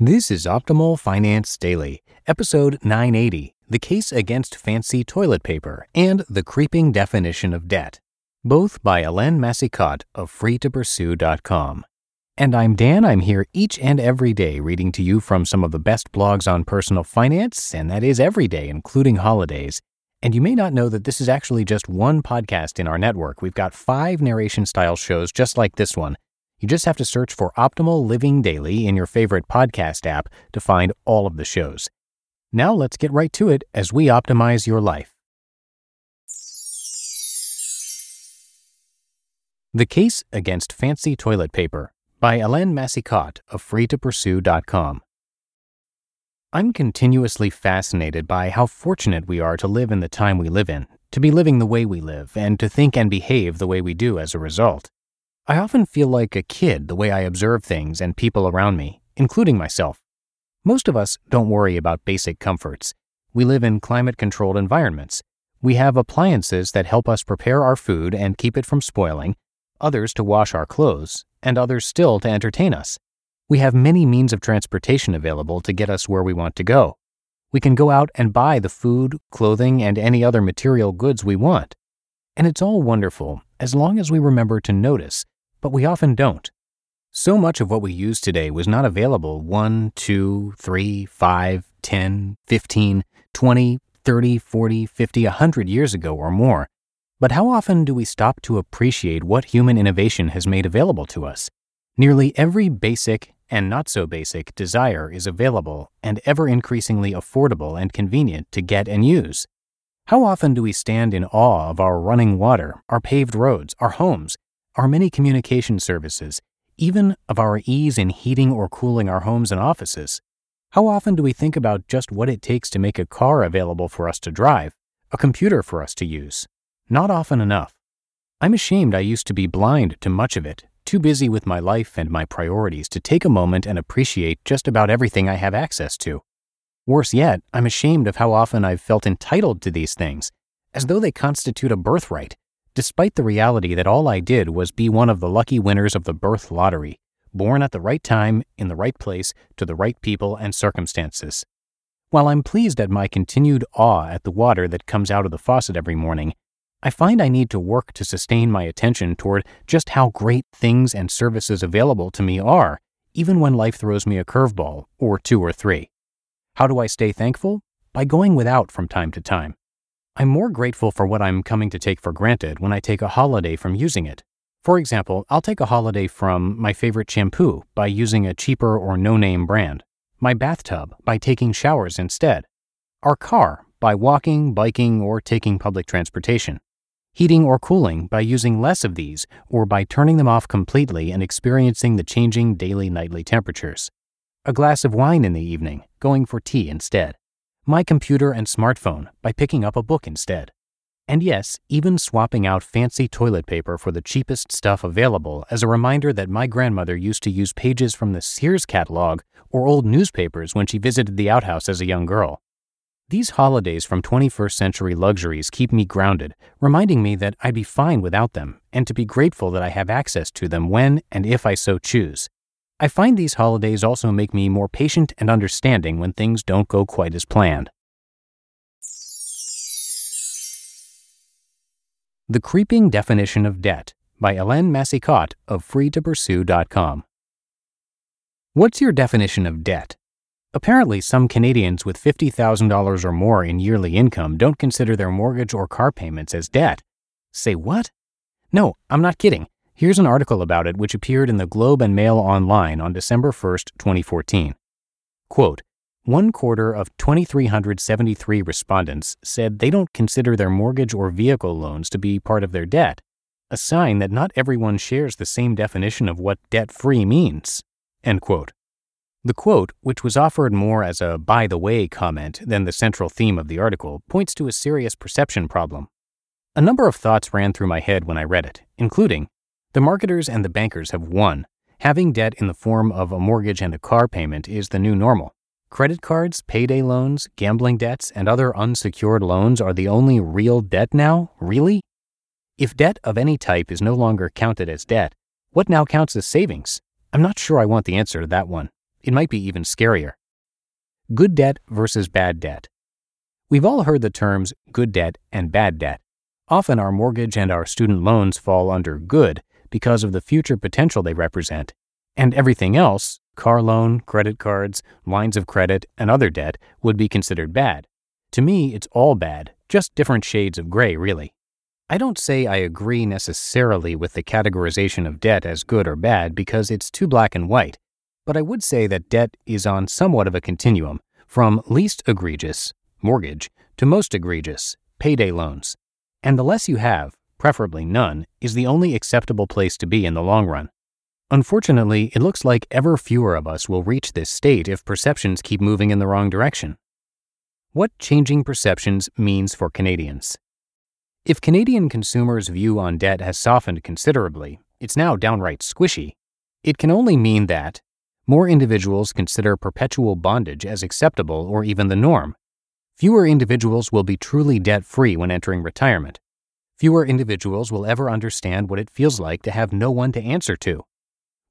This is Optimal Finance Daily, episode 980 The Case Against Fancy Toilet Paper and the Creeping Definition of Debt, both by Hélène Massicotte of freetopursue.com. And I'm Dan. I'm here each and every day reading to you from some of the best blogs on personal finance, and that is every day, including holidays. And you may not know that this is actually just one podcast in our network. We've got five narration style shows just like this one you just have to search for Optimal Living Daily in your favorite podcast app to find all of the shows. Now let's get right to it as we optimize your life. The Case Against Fancy Toilet Paper by Hélène Massicotte of freetopursue.com. I'm continuously fascinated by how fortunate we are to live in the time we live in, to be living the way we live, and to think and behave the way we do as a result. I often feel like a kid the way I observe things and people around me, including myself. Most of us don't worry about basic comforts. We live in climate controlled environments. We have appliances that help us prepare our food and keep it from spoiling, others to wash our clothes, and others still to entertain us. We have many means of transportation available to get us where we want to go. We can go out and buy the food, clothing, and any other material goods we want. And it's all wonderful as long as we remember to notice but we often don't. So much of what we use today was not available 1, 2, 3, 5, 10, 15, 20, 30, 40, 50, 100 years ago or more. But how often do we stop to appreciate what human innovation has made available to us? Nearly every basic and not so basic desire is available and ever increasingly affordable and convenient to get and use. How often do we stand in awe of our running water, our paved roads, our homes, our many communication services, even of our ease in heating or cooling our homes and offices. How often do we think about just what it takes to make a car available for us to drive, a computer for us to use? Not often enough. I'm ashamed I used to be blind to much of it, too busy with my life and my priorities to take a moment and appreciate just about everything I have access to. Worse yet, I'm ashamed of how often I've felt entitled to these things, as though they constitute a birthright, despite the reality that all I did was be one of the lucky winners of the birth lottery, born at the right time, in the right place, to the right people and circumstances. While I'm pleased at my continued awe at the water that comes out of the faucet every morning, I find I need to work to sustain my attention toward just how great things and services available to me are, even when life throws me a curveball, or two or three. How do I stay thankful? By going without from time to time. I'm more grateful for what I'm coming to take for granted when I take a holiday from using it. For example, I'll take a holiday from my favorite shampoo by using a cheaper or no name brand, my bathtub by taking showers instead, our car by walking, biking, or taking public transportation, heating or cooling by using less of these or by turning them off completely and experiencing the changing daily nightly temperatures, a glass of wine in the evening, going for tea instead my computer and smartphone by picking up a book instead. And yes, even swapping out fancy toilet paper for the cheapest stuff available as a reminder that my grandmother used to use pages from the Sears catalog or old newspapers when she visited the outhouse as a young girl. These holidays from 21st century luxuries keep me grounded, reminding me that I'd be fine without them and to be grateful that I have access to them when and if I so choose. I find these holidays also make me more patient and understanding when things don't go quite as planned. The Creeping Definition of Debt by Hélène Massicotte of freetopursue.com. What's your definition of debt? Apparently, some Canadians with $50,000 or more in yearly income don't consider their mortgage or car payments as debt. Say what? No, I'm not kidding. Here's an article about it which appeared in the Globe and Mail Online on December 1, 2014. Quote, one quarter of 2,373 respondents said they don't consider their mortgage or vehicle loans to be part of their debt, a sign that not everyone shares the same definition of what debt free means. End quote. The quote, which was offered more as a by the way comment than the central theme of the article, points to a serious perception problem. A number of thoughts ran through my head when I read it, including the marketers and the bankers have won. Having debt in the form of a mortgage and a car payment is the new normal. Credit cards, payday loans, gambling debts, and other unsecured loans are the only real debt now? Really? If debt of any type is no longer counted as debt, what now counts as savings? I'm not sure I want the answer to that one. It might be even scarier. Good debt versus bad debt. We've all heard the terms good debt and bad debt. Often our mortgage and our student loans fall under good because of the future potential they represent, and everything else, car loan, credit cards, lines of credit, and other debt would be considered bad. To me, it's all bad, just different shades of gray, really. I don't say I agree necessarily with the categorization of debt as good or bad because it's too black and white, but I would say that debt is on somewhat of a continuum from least egregious, mortgage, to most egregious, payday loans. And the less you have, preferably none, is the only acceptable place to be in the long run. Unfortunately, it looks like ever fewer of us will reach this state if perceptions keep moving in the wrong direction. What changing perceptions means for Canadians. If Canadian consumers' view on debt has softened considerably, it's now downright squishy. It can only mean that more individuals consider perpetual bondage as acceptable or even the norm. Fewer individuals will be truly debt free when entering retirement. Fewer individuals will ever understand what it feels like to have no one to answer to.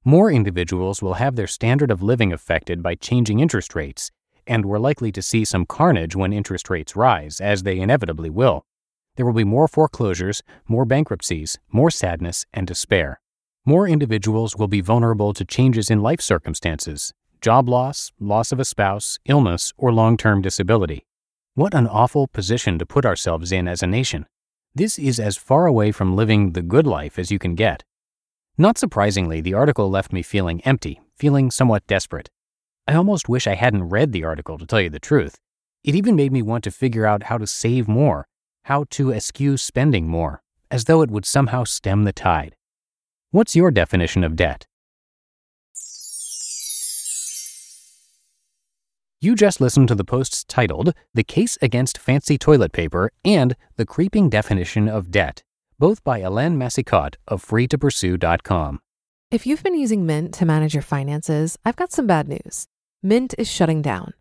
More individuals will have their standard of living affected by changing interest rates, and we're likely to see some carnage when interest rates rise, as they inevitably will. There will be more foreclosures, more bankruptcies, more sadness, and despair. More individuals will be vulnerable to changes in life circumstances job loss, loss of a spouse, illness, or long term disability. What an awful position to put ourselves in as a nation. This is as far away from living the good life as you can get. Not surprisingly, the article left me feeling empty, feeling somewhat desperate. I almost wish I hadn't read the article to tell you the truth. It even made me want to figure out how to save more, how to eschew spending more, as though it would somehow stem the tide. What's your definition of debt? You just listened to the posts titled The Case Against Fancy Toilet Paper and The Creeping Definition of Debt both by Hélène Massicotte of freetopursue.com. If you've been using Mint to manage your finances, I've got some bad news. Mint is shutting down.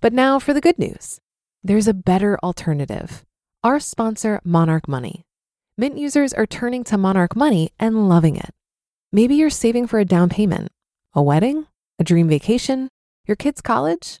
But now for the good news there's a better alternative. Our sponsor, Monarch Money. Mint users are turning to Monarch Money and loving it. Maybe you're saving for a down payment, a wedding, a dream vacation, your kids' college.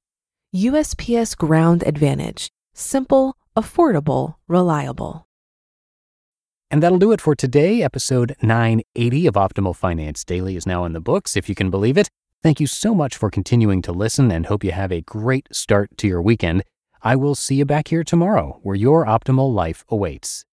USPS Ground Advantage: simple, affordable, reliable. And that'll do it for today. Episode 980 of Optimal Finance Daily is now in the books, if you can believe it. Thank you so much for continuing to listen and hope you have a great start to your weekend. I will see you back here tomorrow where your optimal life awaits.